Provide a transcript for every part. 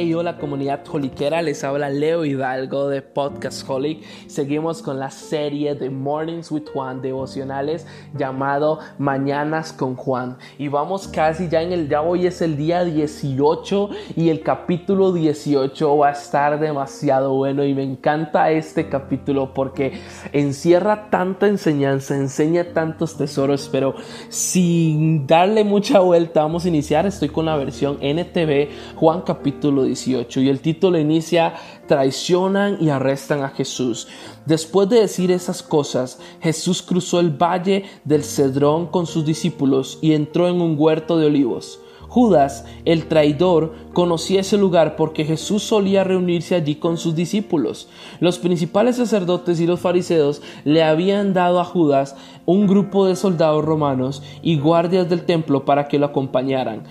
Hey, hola comunidad holiquera, les habla Leo Hidalgo de Podcast Holic. Seguimos con la serie de Mornings with Juan devocionales llamado Mañanas con Juan. Y vamos casi ya en el, ya hoy es el día 18 y el capítulo 18 va a estar demasiado bueno y me encanta este capítulo porque encierra tanta enseñanza, enseña tantos tesoros, pero sin darle mucha vuelta vamos a iniciar. Estoy con la versión NTV Juan capítulo 18 y el título inicia traicionan y arrestan a Jesús. Después de decir esas cosas, Jesús cruzó el valle del Cedrón con sus discípulos y entró en un huerto de olivos. Judas, el traidor, conocía ese lugar porque Jesús solía reunirse allí con sus discípulos. Los principales sacerdotes y los fariseos le habían dado a Judas un grupo de soldados romanos y guardias del templo para que lo acompañaran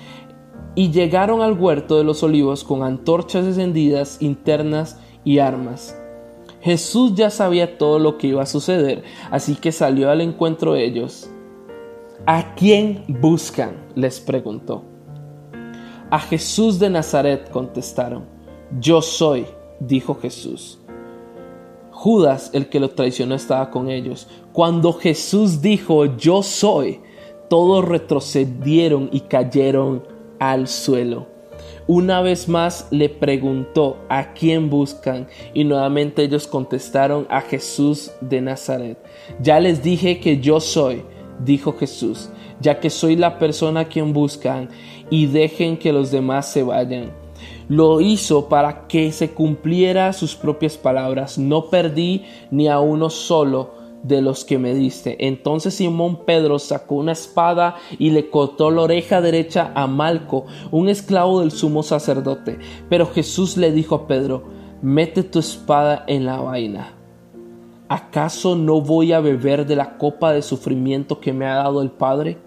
y llegaron al huerto de los olivos con antorchas encendidas, internas y armas. Jesús ya sabía todo lo que iba a suceder, así que salió al encuentro de ellos. ¿A quién buscan? les preguntó. A Jesús de Nazaret contestaron. Yo soy, dijo Jesús. Judas, el que lo traicionó, estaba con ellos. Cuando Jesús dijo, yo soy, todos retrocedieron y cayeron al suelo. Una vez más le preguntó a quién buscan y nuevamente ellos contestaron a Jesús de Nazaret. Ya les dije que yo soy, dijo Jesús, ya que soy la persona a quien buscan y dejen que los demás se vayan. Lo hizo para que se cumpliera sus propias palabras. No perdí ni a uno solo de los que me diste. Entonces Simón Pedro sacó una espada y le cortó la oreja derecha a Malco, un esclavo del sumo sacerdote. Pero Jesús le dijo a Pedro, mete tu espada en la vaina. ¿Acaso no voy a beber de la copa de sufrimiento que me ha dado el Padre?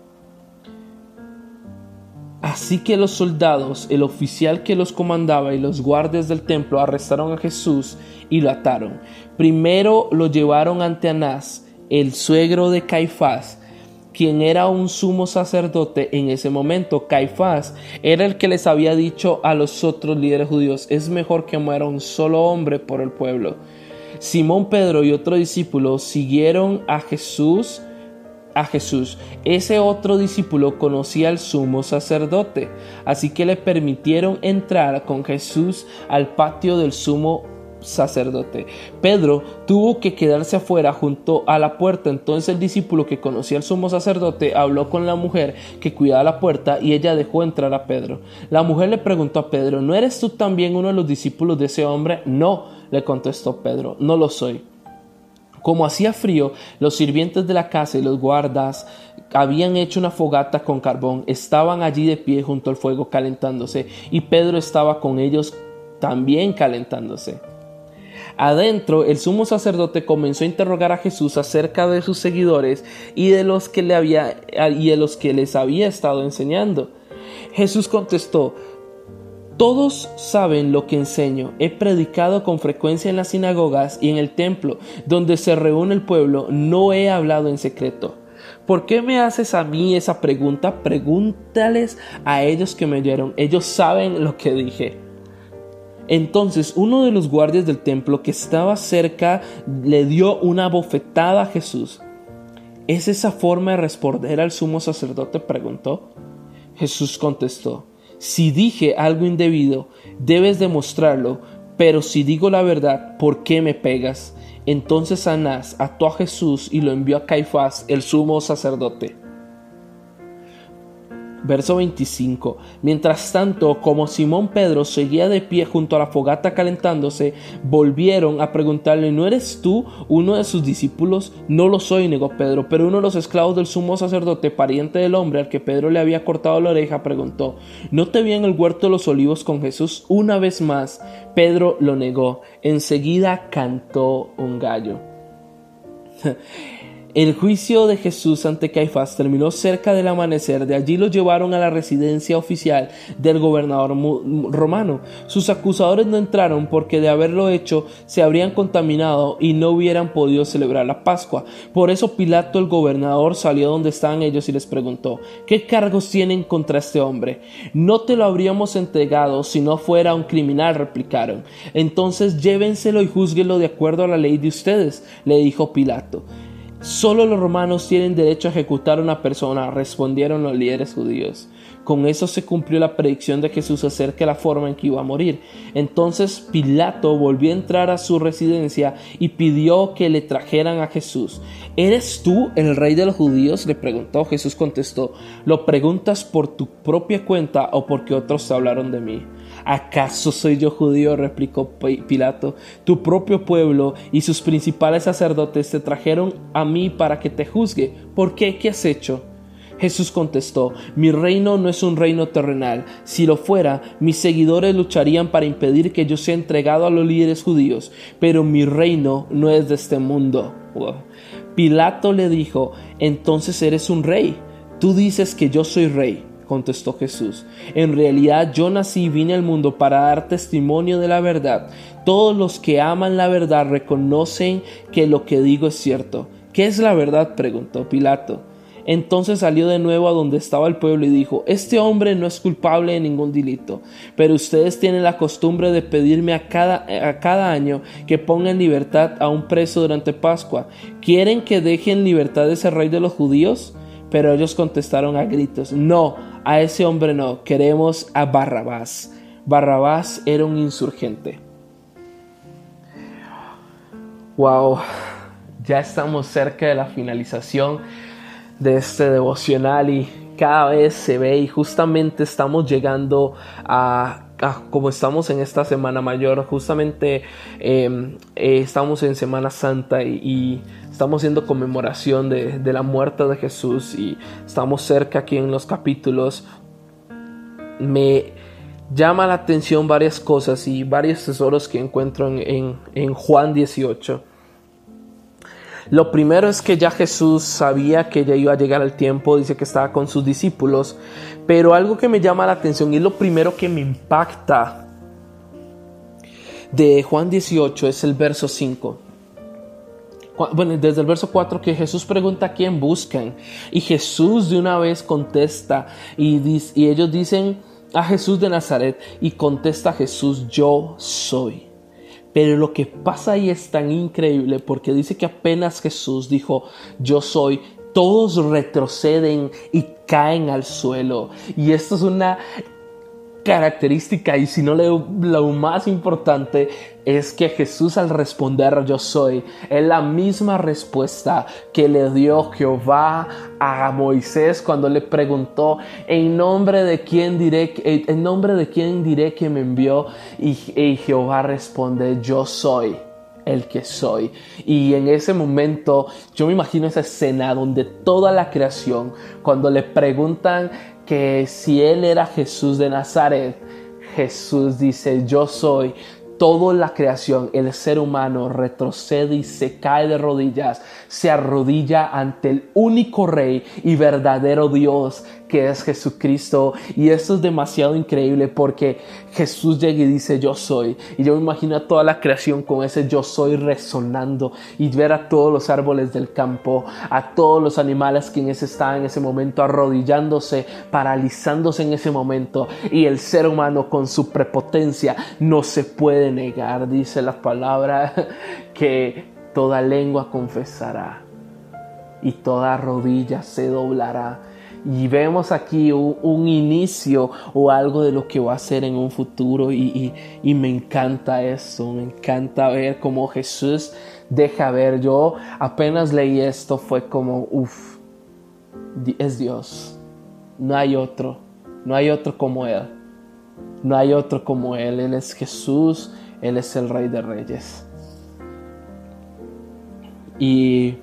Así que los soldados, el oficial que los comandaba y los guardias del templo arrestaron a Jesús y lo ataron. Primero lo llevaron ante Anás, el suegro de Caifás, quien era un sumo sacerdote en ese momento. Caifás era el que les había dicho a los otros líderes judíos, es mejor que muera un solo hombre por el pueblo. Simón Pedro y otro discípulo siguieron a Jesús a Jesús. Ese otro discípulo conocía al sumo sacerdote, así que le permitieron entrar con Jesús al patio del sumo sacerdote. Pedro tuvo que quedarse afuera junto a la puerta. Entonces el discípulo que conocía al sumo sacerdote habló con la mujer que cuidaba la puerta y ella dejó entrar a Pedro. La mujer le preguntó a Pedro, ¿no eres tú también uno de los discípulos de ese hombre? No, le contestó Pedro, no lo soy. Como hacía frío, los sirvientes de la casa y los guardas habían hecho una fogata con carbón, estaban allí de pie junto al fuego calentándose, y Pedro estaba con ellos también calentándose. Adentro, el sumo sacerdote comenzó a interrogar a Jesús acerca de sus seguidores y de los que le había y de los que les había estado enseñando. Jesús contestó: todos saben lo que enseño. He predicado con frecuencia en las sinagogas y en el templo, donde se reúne el pueblo. No he hablado en secreto. ¿Por qué me haces a mí esa pregunta? Pregúntales a ellos que me oyeron. Ellos saben lo que dije. Entonces uno de los guardias del templo que estaba cerca le dio una bofetada a Jesús. ¿Es esa forma de responder al sumo sacerdote? preguntó. Jesús contestó, si dije algo indebido, debes demostrarlo, pero si digo la verdad, ¿por qué me pegas? Entonces Anás ató a Jesús y lo envió a Caifás, el sumo sacerdote. Verso 25. Mientras tanto, como Simón Pedro seguía de pie junto a la fogata calentándose, volvieron a preguntarle, ¿no eres tú uno de sus discípulos? No lo soy, negó Pedro, pero uno de los esclavos del sumo sacerdote, pariente del hombre al que Pedro le había cortado la oreja, preguntó, ¿no te vi en el huerto de los olivos con Jesús? Una vez más, Pedro lo negó. Enseguida cantó un gallo. El juicio de Jesús ante Caifás terminó cerca del amanecer. De allí lo llevaron a la residencia oficial del gobernador romano. Sus acusadores no entraron porque de haberlo hecho se habrían contaminado y no hubieran podido celebrar la Pascua. Por eso Pilato el gobernador salió donde estaban ellos y les preguntó, ¿qué cargos tienen contra este hombre? No te lo habríamos entregado si no fuera un criminal, replicaron. Entonces llévenselo y júzguelo de acuerdo a la ley de ustedes, le dijo Pilato. Solo los romanos tienen derecho a ejecutar a una persona, respondieron los líderes judíos. Con eso se cumplió la predicción de Jesús acerca de la forma en que iba a morir. Entonces Pilato volvió a entrar a su residencia y pidió que le trajeran a Jesús. ¿Eres tú el rey de los judíos? le preguntó. Jesús contestó, ¿lo preguntas por tu propia cuenta o porque otros hablaron de mí? ¿Acaso soy yo judío? replicó Pilato. Tu propio pueblo y sus principales sacerdotes te trajeron a mí para que te juzgue. ¿Por qué? ¿Qué has hecho? Jesús contestó, mi reino no es un reino terrenal. Si lo fuera, mis seguidores lucharían para impedir que yo sea entregado a los líderes judíos, pero mi reino no es de este mundo. Pilato le dijo, entonces eres un rey. Tú dices que yo soy rey contestó Jesús. En realidad yo nací y vine al mundo para dar testimonio de la verdad. Todos los que aman la verdad reconocen que lo que digo es cierto. ¿Qué es la verdad? preguntó Pilato. Entonces salió de nuevo a donde estaba el pueblo y dijo, Este hombre no es culpable de ningún delito, pero ustedes tienen la costumbre de pedirme a cada, a cada año que ponga en libertad a un preso durante Pascua. ¿Quieren que deje en libertad ese rey de los judíos? Pero ellos contestaron a gritos, No, a ese hombre no, queremos a Barrabás. Barrabás era un insurgente. Wow, ya estamos cerca de la finalización de este devocional y cada vez se ve y justamente estamos llegando a, como estamos en esta semana mayor, justamente em, eh, estamos en Semana Santa y estamos haciendo conmemoración de, la muerte de Jesús y estamos cerca aquí en los capítulos, me llama la atención varias cosas y varios tesoros que encuentro en, en Juan 18. Lo primero es que ya Jesús sabía que ya iba a llegar el tiempo, dice que estaba con sus discípulos, pero algo que me llama la atención y lo primero que me impacta de Juan 18 es el verso 5 bueno, desde el verso 4 que Jesús pregunta a quién buscan y Jesús de una vez contesta y, y ellos dicen a Jesús de Nazaret y contesta Jesús yo soy. Pero lo que pasa ahí es tan increíble porque dice que apenas Jesús dijo yo soy, todos retroceden y caen al suelo. Y esto es una característica y si no lo más importante es que Jesús al responder yo soy es la misma respuesta que le dio Jehová a Moisés cuando le preguntó en nombre de quién diré en nombre de quién diré que me envió y, y Jehová responde yo soy el que soy. Y en ese momento yo me imagino esa escena donde toda la creación, cuando le preguntan que si él era Jesús de Nazaret, Jesús dice, yo soy, toda la creación, el ser humano retrocede y se cae de rodillas, se arrodilla ante el único rey y verdadero Dios que es Jesucristo. Y esto es demasiado increíble porque Jesús llega y dice yo soy. Y yo me imagino a toda la creación con ese yo soy resonando y ver a todos los árboles del campo, a todos los animales que en ese estaban en ese momento arrodillándose, paralizándose en ese momento. Y el ser humano con su prepotencia no se puede negar, dice la palabra, que toda lengua confesará y toda rodilla se doblará y vemos aquí un, inicio o algo de lo que va a ser en un futuro y, me encanta eso, me encanta ver cómo Jesús deja ver. Yo apenas leí esto, fue como, uff, es Dios, no hay otro, no hay otro como Él, no hay otro como Él, Él es Jesús, Él es el Rey de Reyes. Y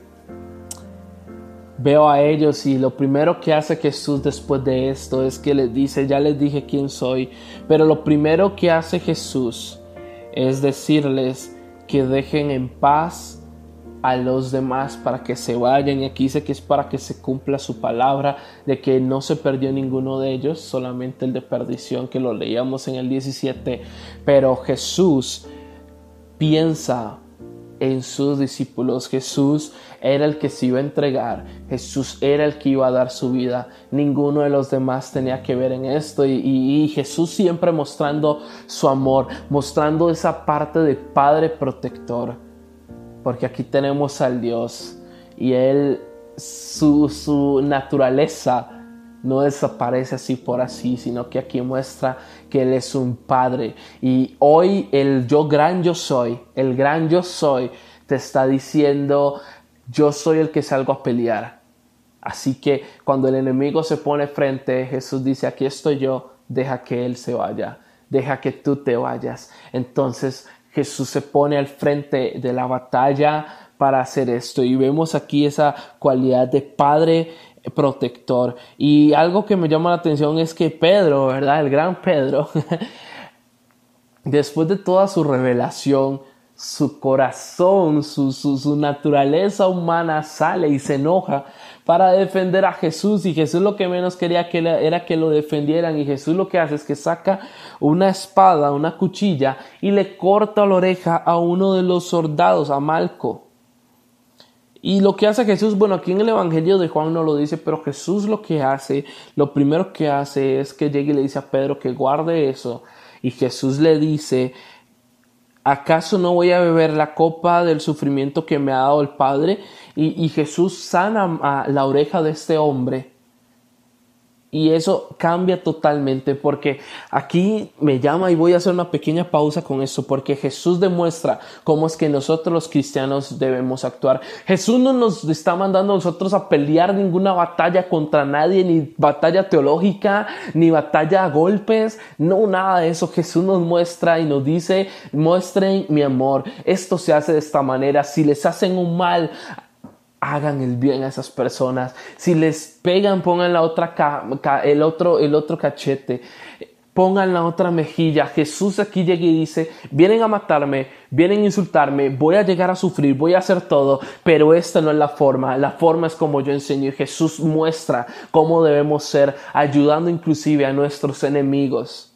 veo a ellos y lo primero que hace Jesús después de esto es que les dice, ya les dije quién soy, pero lo primero que hace Jesús es decirles que dejen en paz a los demás para que se vayan. Y aquí dice que es para que se cumpla su palabra, de que no se perdió ninguno de ellos, solamente el de perdición que lo leíamos en el 17. Pero Jesús piensa en sus discípulos. Jesús era el que se iba a entregar. Jesús era el que iba a dar su vida. Ninguno de los demás tenía que ver en esto. Y, Jesús siempre mostrando su amor, mostrando esa parte de Padre protector. Porque aquí tenemos al Dios y Él, su naturaleza no desaparece así por así, sino que aquí muestra que Él es un Padre. Y hoy el yo gran yo soy, el gran yo soy, te está diciendo, yo soy el que salgo a pelear. Así que cuando el enemigo se pone frente, Jesús dice, aquí estoy yo, deja que Él se vaya, deja que tú te vayas. Entonces Jesús se pone al frente de la batalla para hacer esto. Y vemos aquí esa cualidad de Padre protector. Y algo que me llama la atención es que Pedro, ¿verdad? El gran Pedro, después de toda su revelación, su corazón, su, su, naturaleza humana sale y se enoja para defender a Jesús y Jesús lo que menos quería que era que lo defendieran y Jesús lo que hace es que saca una espada, una cuchilla y le corta la oreja a uno de los soldados, a Malco. Y lo que hace Jesús, bueno, aquí en el Evangelio de Juan no lo dice, pero Jesús lo que hace, lo primero que hace es que llegue y le dice a Pedro que guarde eso. Y Jesús le dice, ¿acaso no voy a beber la copa del sufrimiento que me ha dado el Padre? Y, Jesús sana a la oreja de este hombre y eso cambia totalmente porque aquí me llama y voy a hacer una pequeña pausa con eso porque Jesús demuestra cómo es que nosotros los cristianos debemos actuar. Jesús no nos está mandando a nosotros a pelear ninguna batalla contra nadie, ni batalla teológica, ni batalla a golpes, no, nada de eso. Jesús nos muestra y nos dice, muestren mi amor. Esto se hace de esta manera. Si les hacen un mal, hagan el bien a esas personas. Si les pegan, pongan la otra el, otro, el otro cachete. Pongan la otra mejilla. Jesús aquí llega y dice, vienen a matarme, vienen a insultarme, voy a llegar a sufrir, voy a hacer todo, pero esta no es la forma. La forma es como yo enseño y Jesús muestra cómo debemos ser, ayudando inclusive a nuestros enemigos.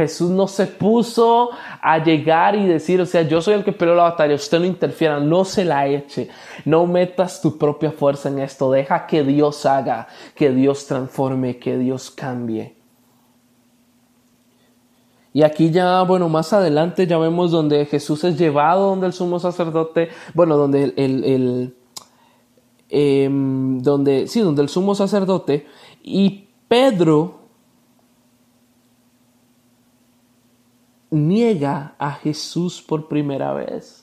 Jesús no se puso a llegar y decir, o sea, yo soy el que peleó la batalla, usted no interfiera, no se la eche, no metas tu propia fuerza en esto, deja que Dios haga, que Dios transforme, que Dios cambie. Y aquí ya, bueno, más adelante ya vemos donde Jesús es llevado donde el sumo sacerdote, bueno, donde el, el, em, donde, sí, donde el sumo sacerdote y Pedro niega a Jesús por primera vez.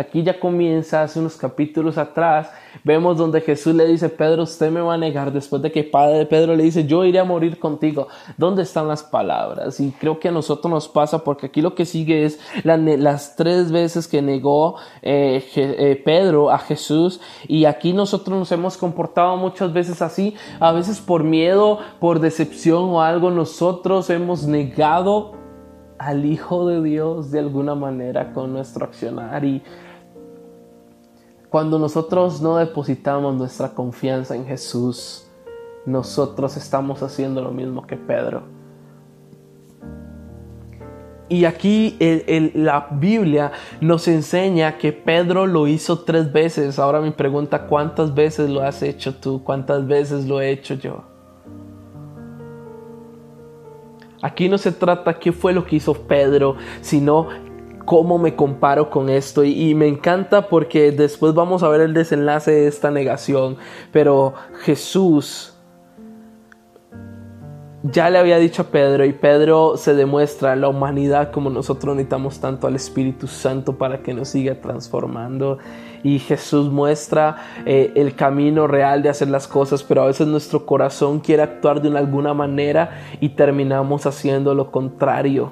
Aquí ya comienza, hace unos capítulos atrás, vemos donde Jesús le dice, Pedro, usted me va a negar después de que Padre Pedro le dice, yo iré a morir contigo. ¿Dónde están las palabras? Y creo que a nosotros nos pasa porque aquí lo que sigue es las tres veces que negó eh, eh, Pedro a Jesús y aquí nosotros nos hemos comportado muchas veces así, a veces por miedo, por decepción o algo, nosotros hemos negado al Hijo de Dios de alguna manera con nuestro accionar y cuando nosotros no depositamos nuestra confianza en Jesús, nosotros estamos haciendo lo mismo que Pedro. Y aquí la Biblia nos enseña que Pedro lo hizo tres veces. Ahora mi pregunta, ¿cuántas veces lo has hecho tú? ¿Cuántas veces lo he hecho yo? Aquí no se trata qué fue lo que hizo Pedro, sino cómo me comparo con esto. Y, me encanta porque después vamos a ver el desenlace de esta negación. Pero Jesús ya le había dicho a Pedro y Pedro se demuestra la humanidad como nosotros necesitamos tanto al Espíritu Santo para que nos siga transformando y Jesús muestra eh, el camino real de hacer las cosas, pero a veces nuestro corazón quiere actuar de alguna manera y terminamos haciendo lo contrario.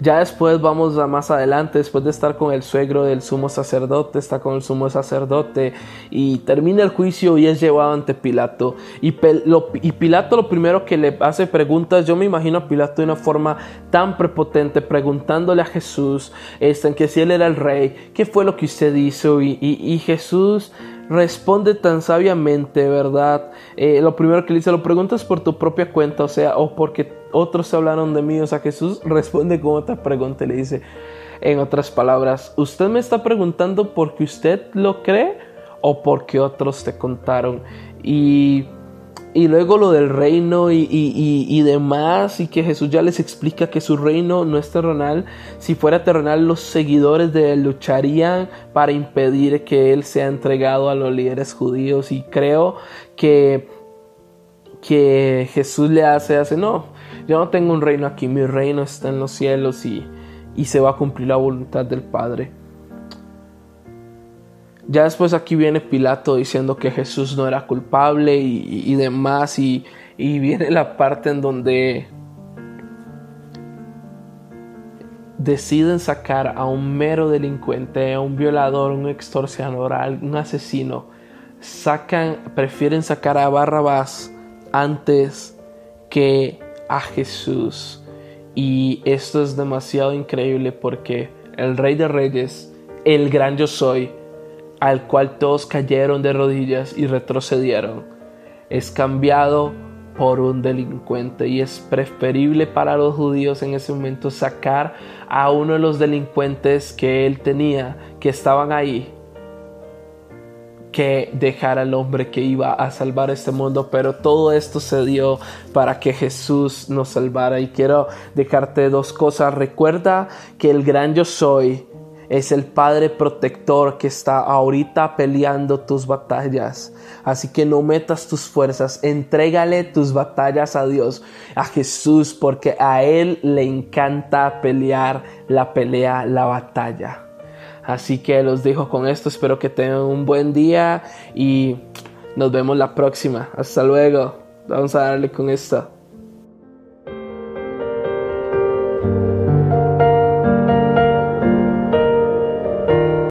Ya después vamos a más adelante, después de estar con el suegro del sumo sacerdote, está con el sumo sacerdote y termina el juicio y es llevado ante Pilato. Y, Pilato lo primero que le hace preguntas, yo me imagino a Pilato de una forma tan prepotente, preguntándole a Jesús este, en que si él era el rey, qué fue lo que usted hizo y Jesús responde tan sabiamente, ¿verdad? Eh, lo primero que le dice, lo preguntas por tu propia cuenta, o sea, o porque otros hablaron de mí, o sea, Jesús responde con otra pregunta y le dice, en otras palabras, ¿usted me está preguntando porque usted lo cree o porque otros te contaron? Y y luego lo del reino y, y, demás, y que Jesús ya les explica que su reino no es terrenal. Si fuera terrenal, los seguidores de él lucharían para impedir que él sea entregado a los líderes judíos. Y creo que, que Jesús le hace, hace, no, yo no tengo un reino aquí, mi reino está en los cielos y, y se va a cumplir la voluntad del Padre. Ya después aquí viene Pilato diciendo que Jesús no era culpable y, demás. Y, y, viene la parte en donde deciden sacar a un mero delincuente, a un violador, un extorsionador, un asesino. Sacan, prefieren sacar a Barrabás antes que a Jesús. Y esto es demasiado increíble porque el Rey de Reyes, el gran yo soy, al cual todos cayeron de rodillas y retrocedieron, es cambiado por un delincuente y es preferible para los judíos en ese momento sacar a uno de los delincuentes que él tenía, que estaban ahí, que dejar al hombre que iba a salvar este mundo, pero todo esto se dio para que Jesús nos salvara y quiero dejarte dos cosas. Recuerda que el gran yo soy es el Padre protector que está ahorita peleando tus batallas. Así que no metas tus fuerzas, entrégale tus batallas a Dios, a Jesús, porque a Él le encanta pelear la pelea, la batalla. Así que los dejo con esto, espero que tengan un buen día y nos vemos la próxima. Hasta luego. Vamos a darle con esto.